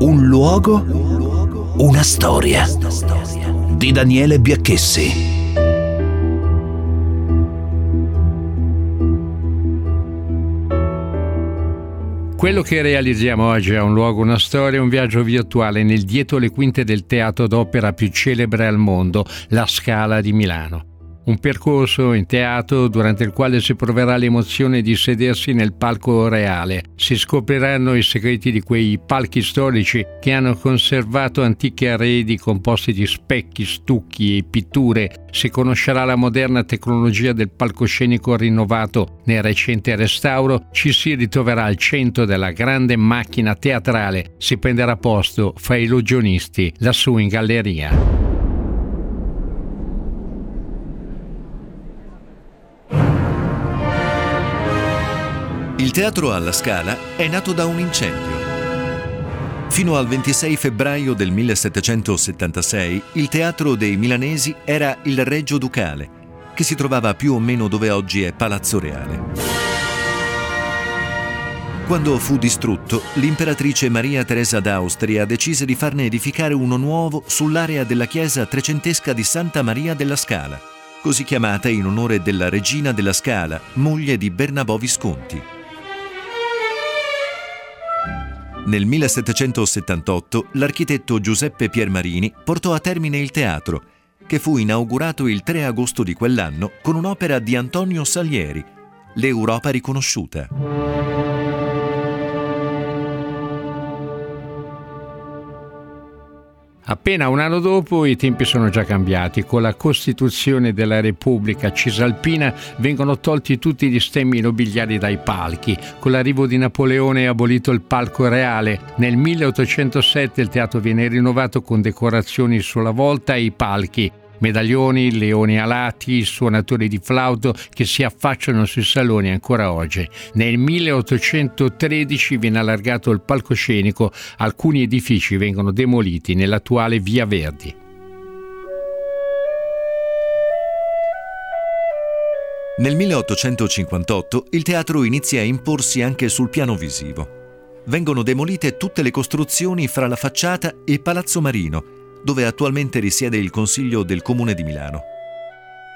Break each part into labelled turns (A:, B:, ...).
A: Un luogo, una storia. Di Daniele Biacchessi.
B: Quello che realizziamo oggi è un luogo, una storia, un viaggio virtuale nel dietro le quinte del teatro d'opera più celebre al mondo, La Scala di Milano. Un percorso in teatro durante il quale si proverà l'emozione di sedersi nel palco reale. Si scopriranno i segreti di quei palchi storici che hanno conservato antichi arredi composti di specchi, stucchi e pitture. Si conoscerà la moderna tecnologia del palcoscenico rinnovato nel recente restauro. Ci si ritroverà al centro della grande macchina teatrale. Si prenderà posto fra i illusionisti lassù in galleria.
C: Il teatro alla Scala è nato da un incendio. Fino al 26 febbraio del 1776 il teatro dei milanesi era il Reggio Ducale, che si trovava più o meno dove oggi è Palazzo Reale. Quando fu distrutto, l'imperatrice Maria Teresa d'Austria decise di farne edificare uno nuovo sull'area della chiesa trecentesca di Santa Maria della Scala, così chiamata in onore della regina della Scala, moglie di Bernabò Visconti. Nel 1778 l'architetto Giuseppe Piermarini portò a termine il teatro, che fu inaugurato il 3 agosto di quell'anno con un'opera di Antonio Salieri, L'Europa riconosciuta.
B: Appena un anno dopo i tempi sono già cambiati. Con la Costituzione della Repubblica Cisalpina vengono tolti tutti gli stemmi nobiliari dai palchi. Con l'arrivo di Napoleone è abolito il palco reale. Nel 1807 il teatro viene rinnovato con decorazioni sulla volta e i palchi medaglioni, leoni alati, suonatori di flauto che si affacciano sui saloni ancora oggi. Nel 1813 viene allargato il palcoscenico, alcuni edifici vengono demoliti nell'attuale Via Verdi.
C: Nel 1858 il teatro inizia a imporsi anche sul piano visivo. Vengono demolite tutte le costruzioni fra la facciata e Palazzo Marino, dove attualmente risiede il Consiglio del Comune di Milano.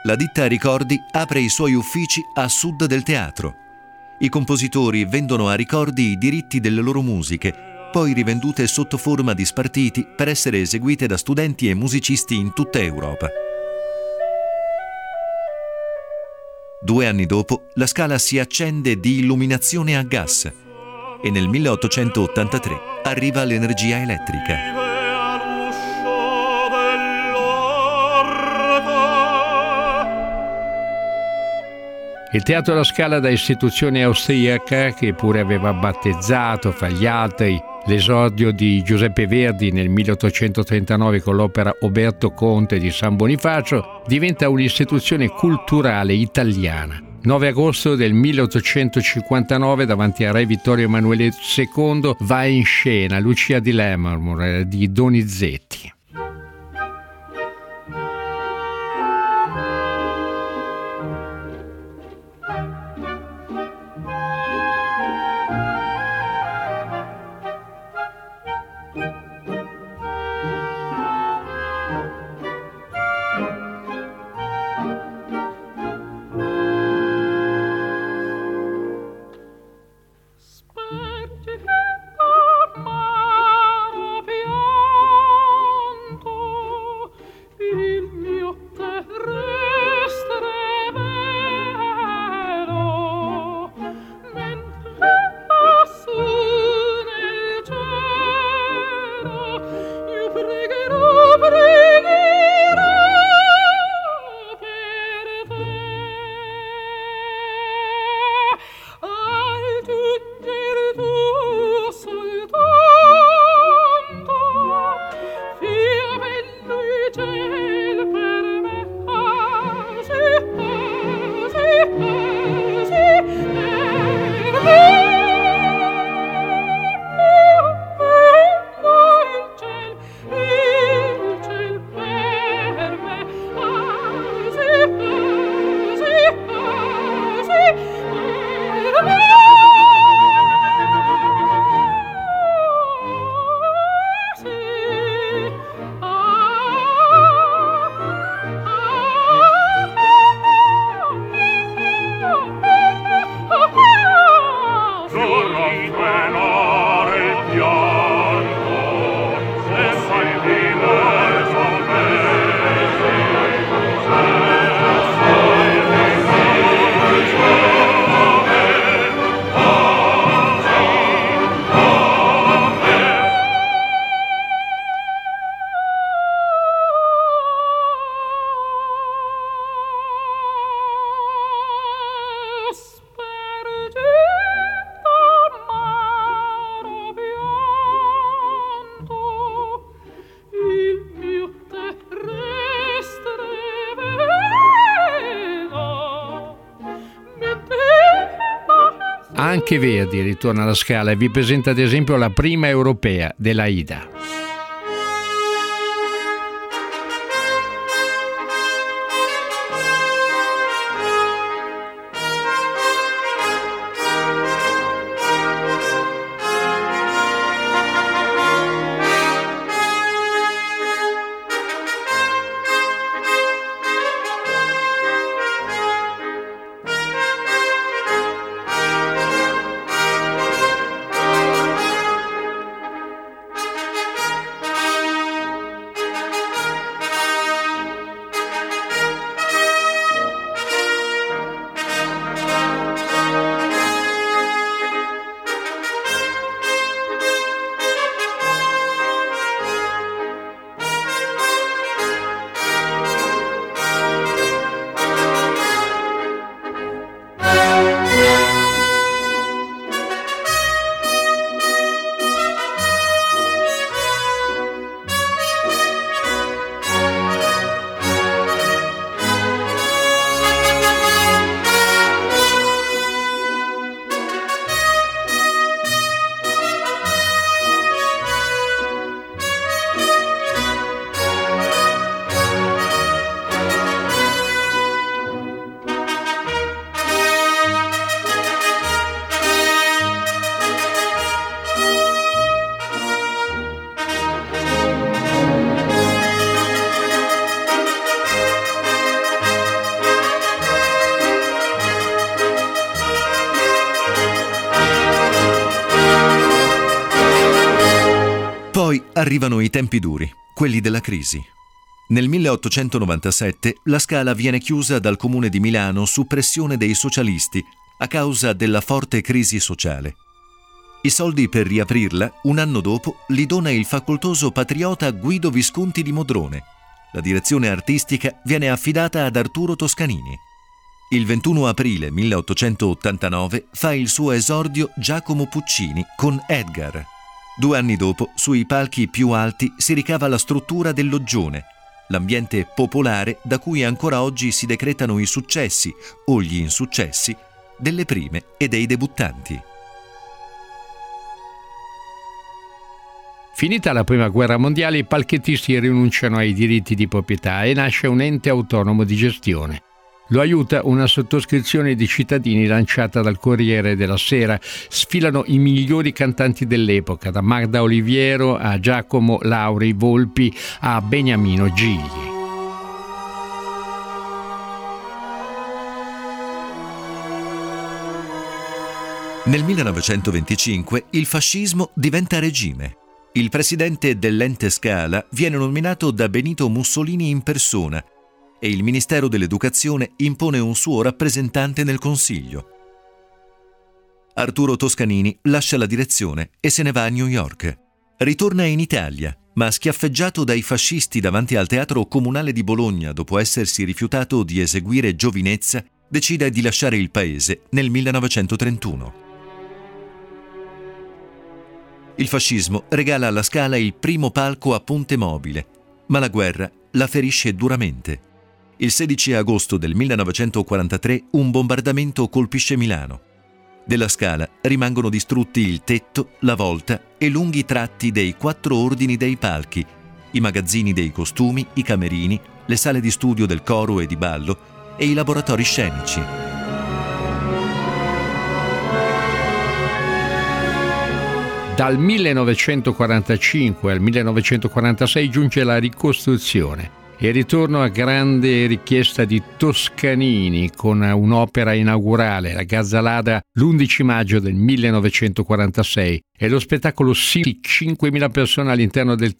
C: La ditta Ricordi apre i suoi uffici a sud del teatro. I compositori vendono a Ricordi i diritti delle loro musiche, poi rivendute sotto forma di spartiti per essere eseguite da studenti e musicisti in tutta Europa. Due anni dopo, la scala si accende di illuminazione a gas e nel 1883 arriva l'energia elettrica.
B: Il Teatro alla Scala da istituzione austriaca, che pure aveva battezzato fra gli altri l'esordio di Giuseppe Verdi nel 1839 con l'opera Oberto Conte di San Bonifacio, diventa un'istituzione culturale italiana. 9 agosto del 1859 davanti a Re Vittorio Emanuele II va in scena Lucia di Lammermoor di Donizetti. Anche Verdi ritorna alla Scala e vi presenta ad esempio la prima europea della Ida.
C: Arrivano i tempi duri, quelli della crisi. Nel 1897 la Scala viene chiusa dal comune di Milano su pressione dei socialisti a causa della forte crisi sociale. I soldi per riaprirla, un anno dopo, li dona il facoltoso patriota Guido Visconti di Modrone. La direzione artistica viene affidata ad Arturo Toscanini. Il 21 aprile 1889 fa il suo esordio Giacomo Puccini con Edgar, Due anni dopo, sui palchi più alti si ricava la struttura del loggione, l'ambiente popolare da cui ancora oggi si decretano i successi o gli insuccessi delle prime e dei debuttanti.
B: Finita la prima guerra mondiale, i palchettisti rinunciano ai diritti di proprietà e nasce un ente autonomo di gestione. Lo aiuta una sottoscrizione di cittadini lanciata dal Corriere della Sera. Sfilano i migliori cantanti dell'epoca, da Magda Oliviero a Giacomo Lauri Volpi a Beniamino Gigli.
C: Nel 1925 il fascismo diventa regime. Il presidente dell'ente Scala viene nominato da Benito Mussolini in persona e il Ministero dell'Educazione impone un suo rappresentante nel Consiglio. Arturo Toscanini lascia la direzione e se ne va a New York. Ritorna in Italia, ma schiaffeggiato dai fascisti davanti al Teatro Comunale di Bologna dopo essersi rifiutato di eseguire Giovinezza, decide di lasciare il paese nel 1931. Il fascismo regala alla Scala il primo palco a Ponte Mobile, ma la guerra la ferisce duramente. Il 16 agosto del 1943 un bombardamento colpisce Milano. Della scala rimangono distrutti il tetto, la volta e lunghi tratti dei quattro ordini dei palchi, i magazzini dei costumi, i camerini, le sale di studio del coro e di ballo e i laboratori scenici.
B: Dal 1945 al 1946 giunge la ricostruzione e ritorno a grande richiesta di Toscanini con un'opera inaugurale, la Gazzalada, l'11 maggio del 1946 e lo spettacolo sì 5.000 persone all'interno del